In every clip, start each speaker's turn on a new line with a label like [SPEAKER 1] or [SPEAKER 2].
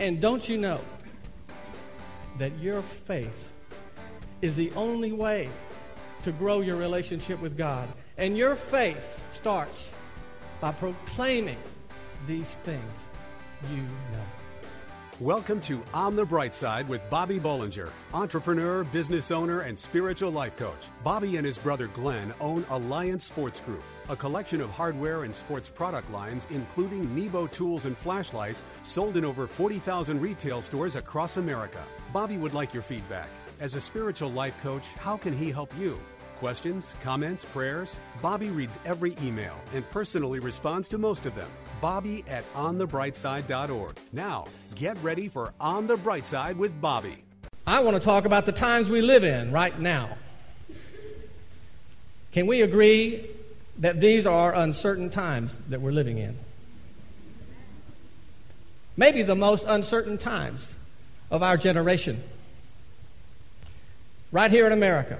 [SPEAKER 1] And don't you know that your faith is the only way to grow your relationship with God? And your faith starts by proclaiming these things you know.
[SPEAKER 2] Welcome to On the Bright Side with Bobby Bollinger, entrepreneur, business owner, and spiritual life coach. Bobby and his brother Glenn own Alliance Sports Group, a collection of hardware and sports product lines, including Nebo tools and flashlights, sold in over 40,000 retail stores across America. Bobby would like your feedback. As a spiritual life coach, how can he help you? Questions, comments, prayers? Bobby reads every email and personally responds to most of them. Bobby at onthebrightside.org. Now, get ready for On the Bright Side with Bobby.
[SPEAKER 1] I want to talk about the times we live in right now. Can we agree that these are uncertain times that we're living in? Maybe the most uncertain times of our generation. Right here in America,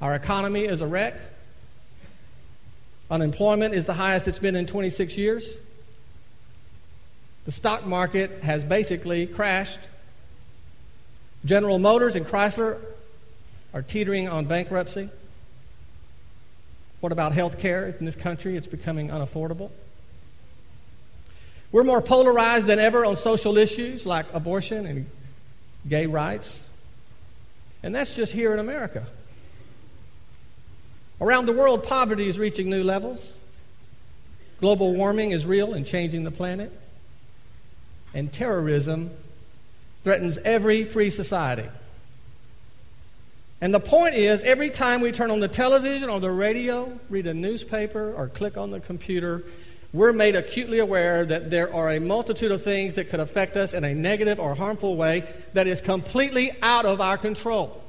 [SPEAKER 1] our economy is a wreck. Unemployment is the highest it's been in 26 years. The stock market has basically crashed. General Motors and Chrysler are teetering on bankruptcy. What about health care in this country? It's becoming unaffordable. We're more polarized than ever on social issues like abortion and gay rights. And that's just here in America. Around the world, poverty is reaching new levels. Global warming is real and changing the planet. And terrorism threatens every free society. And the point is, every time we turn on the television or the radio, read a newspaper, or click on the computer, we're made acutely aware that there are a multitude of things that could affect us in a negative or harmful way that is completely out of our control.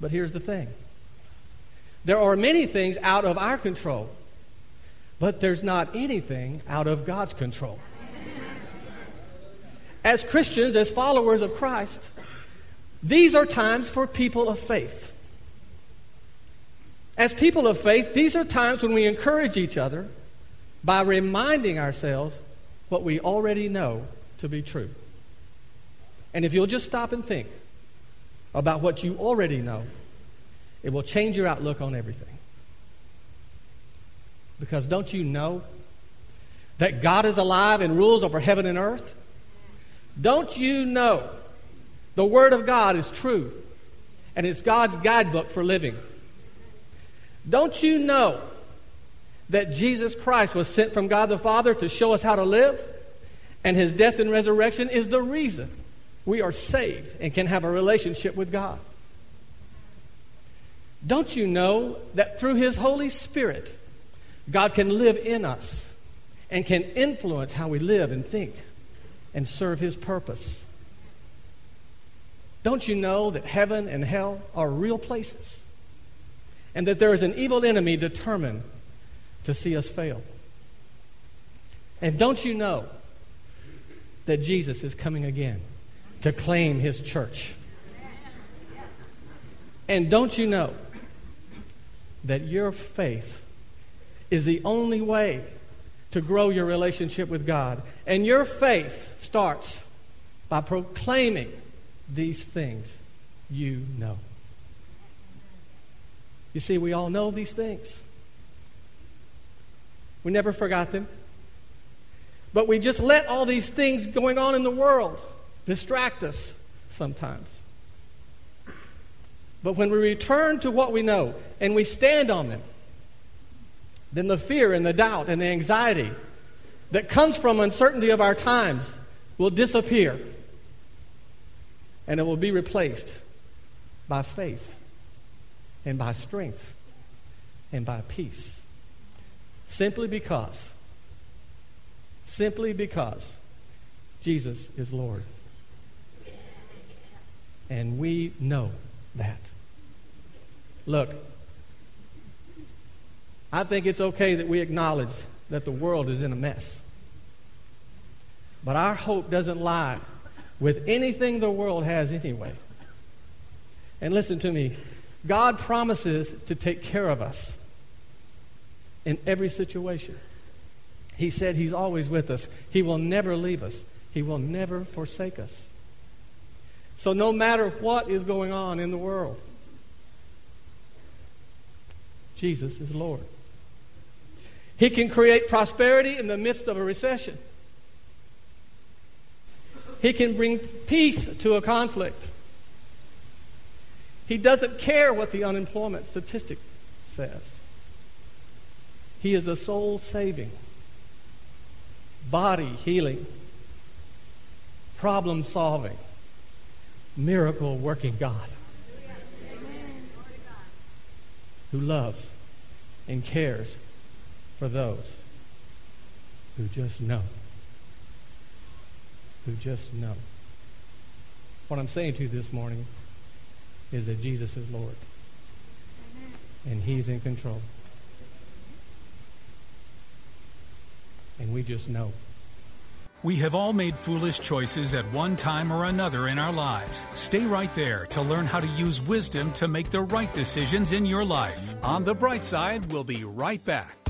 [SPEAKER 1] But here's the thing there are many things out of our control, but there's not anything out of God's control. As Christians, as followers of Christ, these are times for people of faith. As people of faith, these are times when we encourage each other by reminding ourselves what we already know to be true. And if you'll just stop and think about what you already know, it will change your outlook on everything. Because don't you know that God is alive and rules over heaven and earth? Don't you know the Word of God is true and it's God's guidebook for living? Don't you know that Jesus Christ was sent from God the Father to show us how to live? And his death and resurrection is the reason we are saved and can have a relationship with God. Don't you know that through His Holy Spirit, God can live in us and can influence how we live and think and serve His purpose? Don't you know that heaven and hell are real places and that there is an evil enemy determined to see us fail? And don't you know that Jesus is coming again to claim His church? And don't you know that your faith is the only way to grow your relationship with God. And your faith starts by proclaiming these things you know. You see, we all know these things. We never forgot them. But we just let all these things going on in the world distract us sometimes. But when we return to what we know and we stand on them, then the fear and the doubt and the anxiety that comes from uncertainty of our times will disappear and it will be replaced by faith and by strength and by peace. Simply because, simply because Jesus is Lord. And we know that. Look, I think it's okay that we acknowledge that the world is in a mess. But our hope doesn't lie with anything the world has anyway. And listen to me God promises to take care of us in every situation. He said He's always with us. He will never leave us, He will never forsake us. So, no matter what is going on in the world, Jesus is Lord. He can create prosperity in the midst of a recession. He can bring peace to a conflict. He doesn't care what the unemployment statistic says. He is a soul saving, body healing, problem solving, miracle working God who loves and cares for those who just know. Who just know. What I'm saying to you this morning is that Jesus is Lord. And He's in control. And we just know.
[SPEAKER 2] We have all made foolish choices at one time or another in our lives. Stay right there to learn how to use wisdom to make the right decisions in your life. On the bright side, we'll be right back.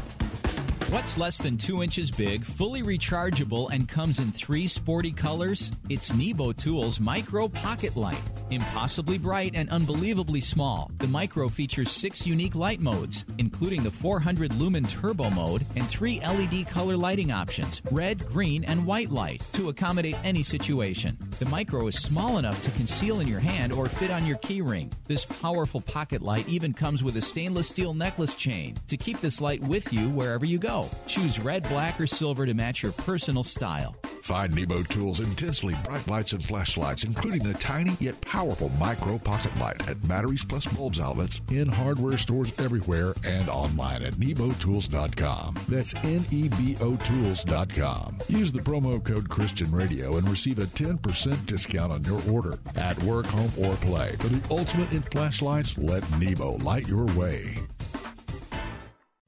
[SPEAKER 3] What's less than two inches big, fully rechargeable, and comes in three sporty colors? It's Nebo Tools Micro Pocket Light. Impossibly bright and unbelievably small, the Micro features six unique light modes, including the 400 lumen turbo mode and three LED color lighting options red, green, and white light to accommodate any situation. The Micro is small enough to conceal in your hand or fit on your keyring. This powerful pocket light even comes with a stainless steel necklace chain to keep this light with you wherever you go. Choose red, black, or silver to match your personal style.
[SPEAKER 4] Find Nebo Tools' intensely bright lights and flashlights, including the tiny yet powerful micro pocket light at Batteries Plus Bulbs outlets, in hardware stores everywhere, and online at nebotools.com. That's N-E-B-O Tools.com. Use the promo code Christian Radio and receive a 10% discount on your order. At work, home, or play. For the ultimate in flashlights, let Nebo light your way.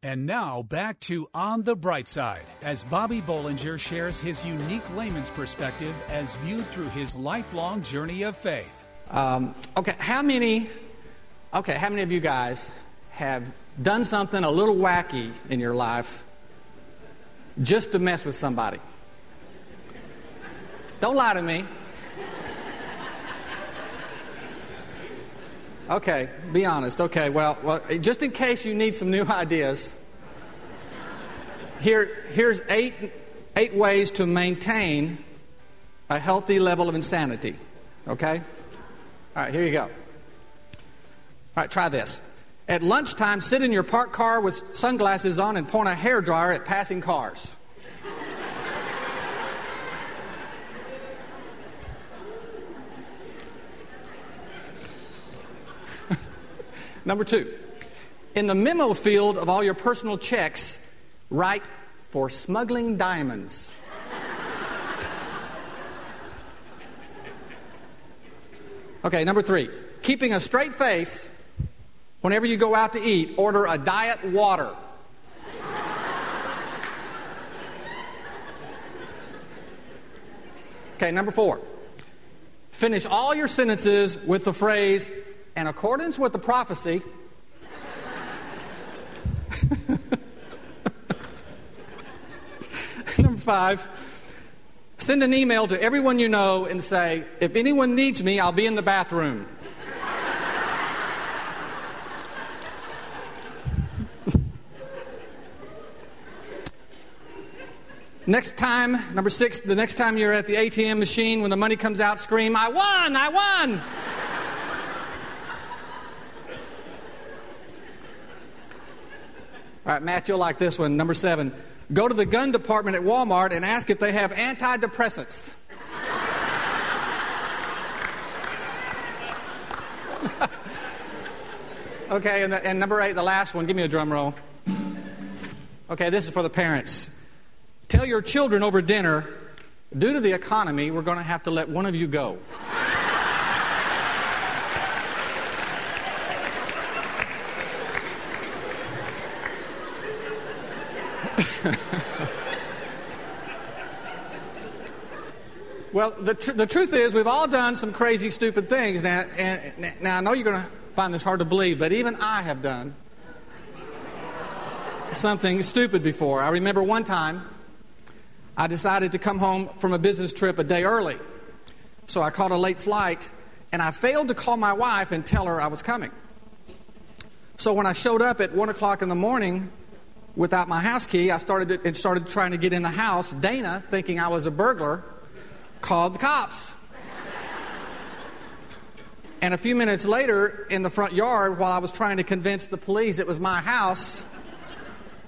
[SPEAKER 2] And now back to On the Bright Side as Bobby Bollinger shares his unique layman's perspective as viewed through his lifelong journey of faith.
[SPEAKER 5] Um, okay, how many? Okay, how many of you guys have done something a little wacky in your life just to mess with somebody? Don't lie to me. Okay, be honest. Okay, well, well, just in case you need some new ideas, here, here's eight, eight ways to maintain a healthy level of insanity. Okay? All right, here you go. All right, try this. At lunchtime, sit in your parked car with sunglasses on and point a hair dryer at passing cars. Number two, in the memo field of all your personal checks, write for smuggling diamonds. Okay, number three, keeping a straight face whenever you go out to eat, order a diet water. Okay, number four, finish all your sentences with the phrase, in accordance with the prophecy. Number five, send an email to everyone you know and say, if anyone needs me, I'll be in the bathroom. Next time, number six, the next time you're at the ATM machine, when the money comes out, scream, I won, I won. All right, Matt, you'll like this one. Number seven, go to the gun department at Walmart and ask if they have antidepressants. okay, and, the, and number eight, the last one, give me a drum roll. Okay, this is for the parents. Tell your children over dinner, due to the economy, we're going to have to let one of you go. well, the, tr- the truth is, we've all done some crazy, stupid things. Now, and, now I know you're going to find this hard to believe, but even I have done something stupid before. I remember one time I decided to come home from a business trip a day early. So I caught a late flight, and I failed to call my wife and tell her I was coming. So when I showed up at 1 o'clock in the morning without my house key, I started, and started trying to get in the house. Dana, thinking I was a burglar, called the cops. And a few minutes later, in the front yard, while I was trying to convince the police it was my house,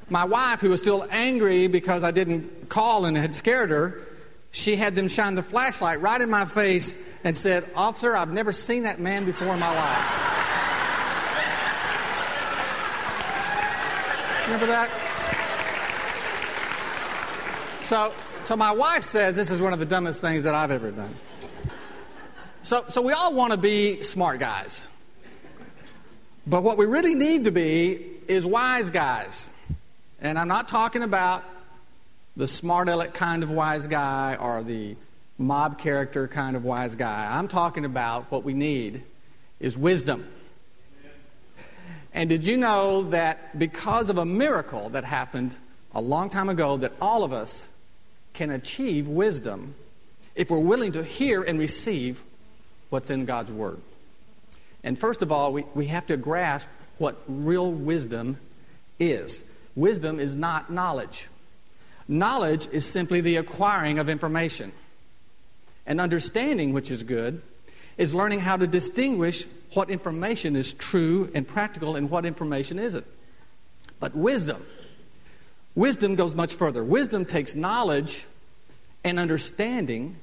[SPEAKER 5] my wife, who was still angry because I didn't call and had scared her, she had them shine the flashlight right in my face and said, Officer, I've never seen that man before in my life. Remember that? So, so my wife says this is one of the dumbest things that I've ever done. So, so we all want to be smart guys. But what we really need to be is wise guys. And I'm not talking about the smart aleck kind of wise guy or the mob character kind of wise guy. I'm talking about what we need is wisdom. And did you know that because of a miracle that happened a long time ago that all of us can achieve wisdom if we're willing to hear and receive what's in God's Word. And first of all, we, we have to grasp what real wisdom is. Wisdom is not knowledge. Knowledge is simply the acquiring of information. And understanding, which is good, is learning how to distinguish what information is true and practical and what information isn't. But wisdom, wisdom goes much further. Wisdom takes knowledge and understanding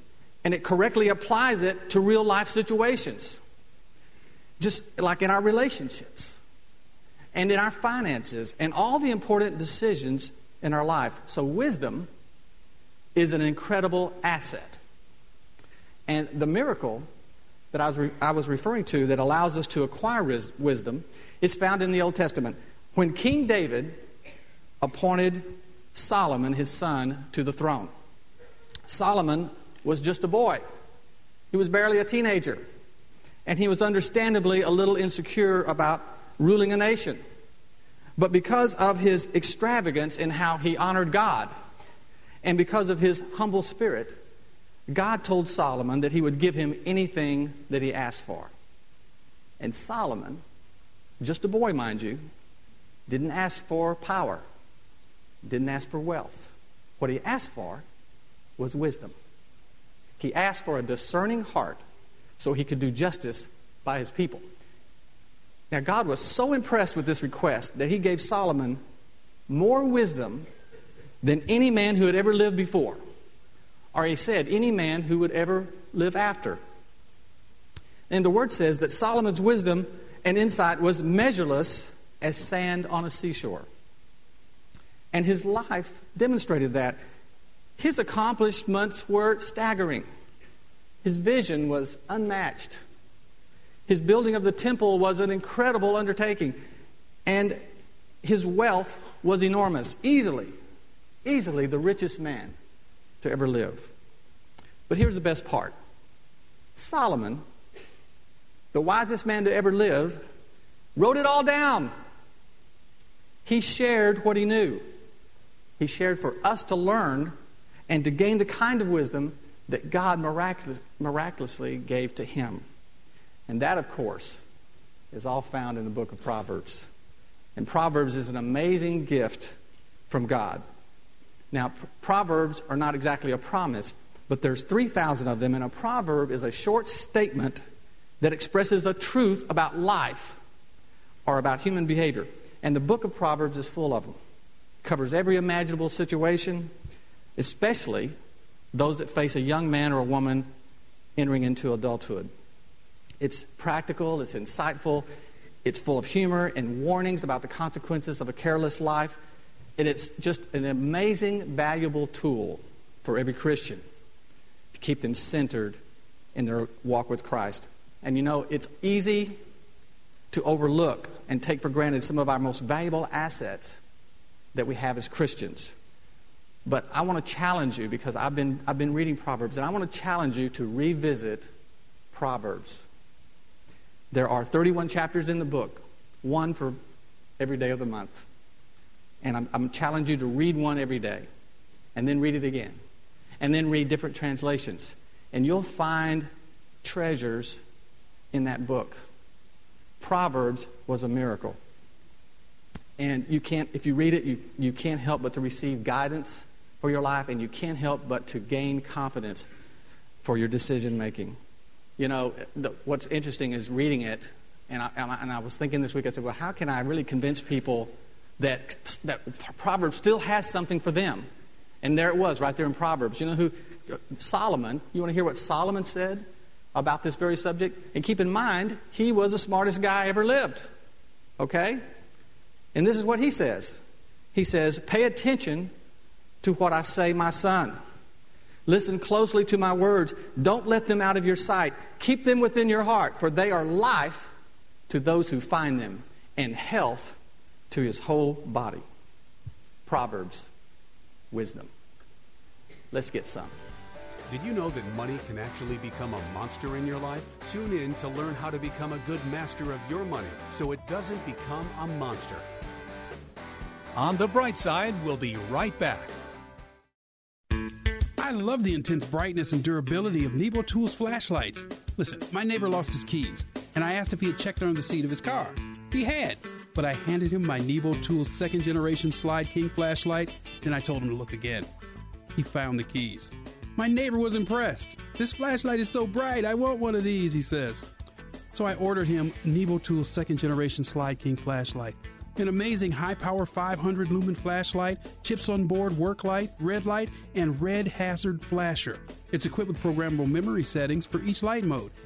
[SPEAKER 5] and it correctly applies it to real life situations. Just like in our relationships and in our finances and all the important decisions in our life. So, wisdom is an incredible asset. And the miracle that I was, re- I was referring to that allows us to acquire ris- wisdom is found in the Old Testament. When King David appointed Solomon, his son, to the throne, Solomon was just a boy. He was barely a teenager. And he was understandably a little insecure about ruling a nation. But because of his extravagance in how he honored God, and because of his humble spirit, God told Solomon that he would give him anything that he asked for. And Solomon, just a boy, mind you, didn't ask for power, didn't ask for wealth. What he asked for was wisdom. He asked for a discerning heart so he could do justice by his people. Now, God was so impressed with this request that he gave Solomon more wisdom than any man who had ever lived before, or he said, any man who would ever live after. And the word says that Solomon's wisdom and insight was measureless as sand on a seashore. And his life demonstrated that. His accomplishments were staggering. His vision was unmatched. His building of the temple was an incredible undertaking. And his wealth was enormous. Easily, easily the richest man to ever live. But here's the best part Solomon, the wisest man to ever live, wrote it all down. He shared what he knew. He shared for us to learn and to gain the kind of wisdom that God miraculous, miraculously gave to him. And that, of course, is all found in the book of Proverbs. And Proverbs is an amazing gift from God. Now, Proverbs are not exactly a promise, but there's 3,000 of them, and a proverb is a short statement that expresses a truth about life or about human behavior. And the book of Proverbs is full of them. Covers every imaginable situation, especially those that face a young man or a woman entering into adulthood. It's practical, it's insightful, it's full of humor and warnings about the consequences of a careless life. And it's just an amazing, valuable tool for every Christian to keep them centered in their walk with Christ. And you know, it's easy to overlook and take for granted some of our most valuable assets that we have as Christians. But I want to challenge you because I've been, I've been reading Proverbs, and I want to challenge you to revisit Proverbs. There are 31 chapters in the book, one for every day of the month. And I'm, I'm challenging you to read one every day, and then read it again,
[SPEAKER 6] and then read different translations. And you'll find treasures in that book. Proverbs was a miracle. And you can't, if you read it, you, you can't help but to receive guidance for your life, and you can't help but to gain confidence for your decision making. You know, the, what's interesting is reading it, and I, and I was thinking this week, I said, well, how can I really convince people that, that Proverbs still has something for them? And there it was, right there in Proverbs. You know who? Solomon. You want to hear what Solomon said about this very subject? And keep in mind, he was the smartest guy ever lived. Okay? And this is what he says He says, Pay attention to what I say, my son. Listen closely to my words. Don't let them out of your sight. Keep them within your heart, for they are life to those who find them and health to his whole body. Proverbs, wisdom. Let's get some.
[SPEAKER 2] Did you know that money can actually become a monster in your life? Tune in to learn how to become a good master of your money so it doesn't become a monster. On the bright side, we'll be right back.
[SPEAKER 7] I love the intense brightness and durability of Nebo Tools flashlights. Listen, my neighbor lost his keys, and I asked if he had checked under the seat of his car. He had, but I handed him my Nebo Tools second generation Slyde King flashlight, then I told him to look again. He found the keys. My neighbor was impressed. This flashlight is so bright, I want one of these, he says. So I ordered him Nebo Tools second generation Slyde King flashlight. An amazing high power 500 lumen flashlight, chips on board work light, red light, and red hazard flasher. It's equipped with programmable memory settings for each light mode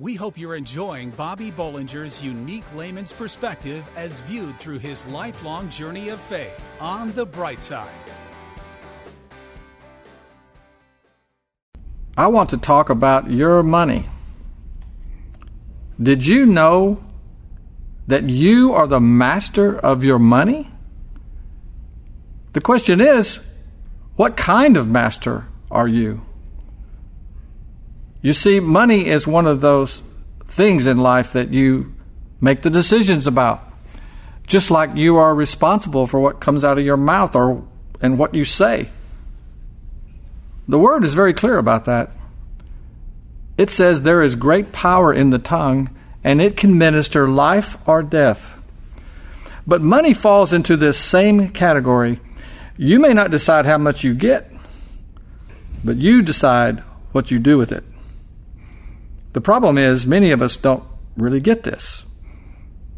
[SPEAKER 2] We hope you're enjoying Bobby Bollinger's unique layman's perspective as viewed through his lifelong journey of faith on the bright side.
[SPEAKER 5] I want to talk about your money. Did you know that you are the master of your money? The question is, what kind of master are you? You see, money is one of those things in life that you make the decisions about. Just like you are responsible for what comes out of your mouth or and what you say. The word is very clear about that. It says there is great power in the tongue and it can minister life or death. But money falls into this same category. You may not decide how much you get, but you decide what you do with it. The problem is, many of us don't really get this.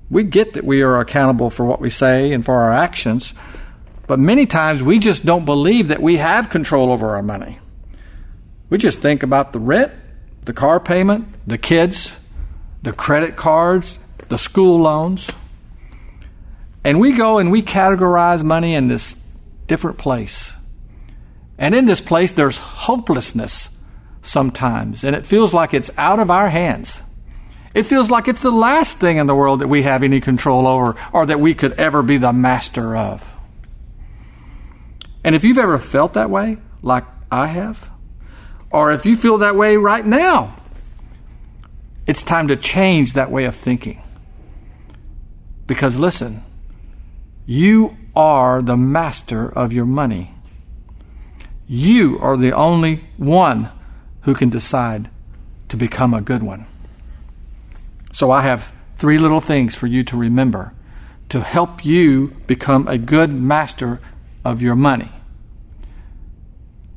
[SPEAKER 5] We get that we are accountable for what we say and for our actions, but many times we just don't believe that we have control over our money. We just think about the rent, the car payment, the kids, the credit cards, the school loans. And we go and we categorize money in this different place. And in this place, there's hopelessness sometimes, and it feels like it's out of our hands. It feels like it's the last thing in the world that we have any control over or that we could ever be the master of. And if you've ever felt that way, like I have, or if you feel that way right now, it's time to change that way of thinking. Because listen, you are the master of your money. You are the only one who can decide to become a good one. So I have three little things for you to remember to help you become a good master of your money.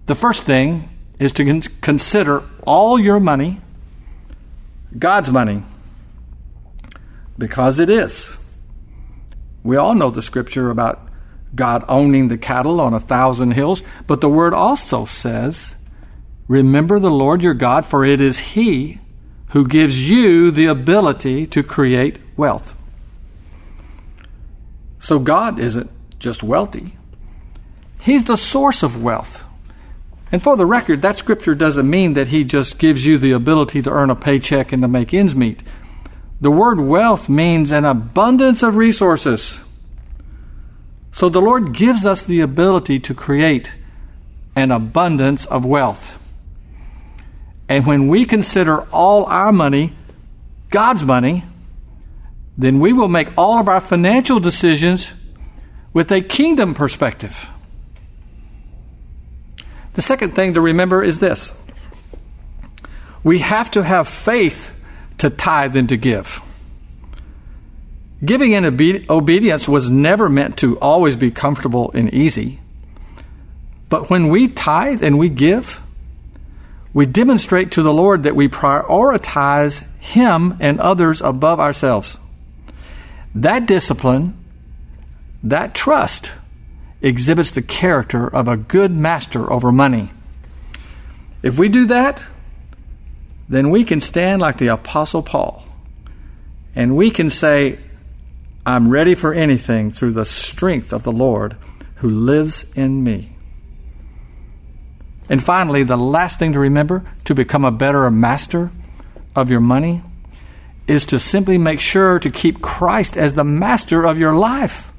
[SPEAKER 5] The first thing is to consider all your money God's money because it is. We all know the scripture about God owning the cattle on a thousand hills, but the word also says Remember the Lord your God, for it is He who gives you the ability to create wealth. So God isn't just wealthy, He's the source of wealth. And for the record, that scripture doesn't mean that he just gives you the ability to earn a paycheck and to make ends meet. The word wealth means an abundance of resources. So the Lord gives us the ability to create an abundance of wealth. And when we consider all our money God's money, then we will make all of our financial decisions with a kingdom perspective. The second thing to remember is this we have to have faith to tithe and to give. Giving in obe- obedience was never meant to always be comfortable and easy. But when we tithe and we give, we demonstrate to the Lord that we prioritize Him and others above ourselves. That discipline, that trust, exhibits the character of a good master over money. If we do that, then we can stand like the Apostle Paul and we can say, I'm ready for anything through the strength of the Lord who lives in me. And finally, the last thing to remember to become a better master of your money is to simply make sure to keep Christ as the master of your life.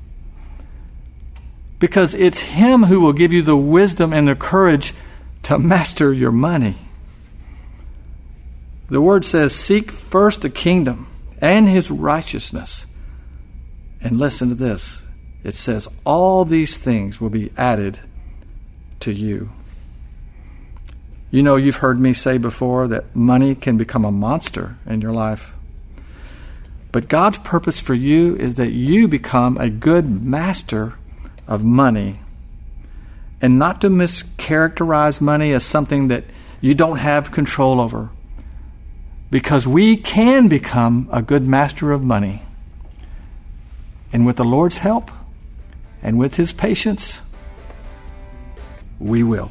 [SPEAKER 5] Because it's Him who will give you the wisdom and the courage to master your money. The word says, Seek first the kingdom and His righteousness. And listen to this it says, All these things will be added to you. You know, you've heard me say before that money can become a monster in your life. But God's purpose for you is that you become a good master of money and not to mischaracterize money as something that you don't have control over. Because we can become a good master of money. And with the Lord's help and with His patience, we will.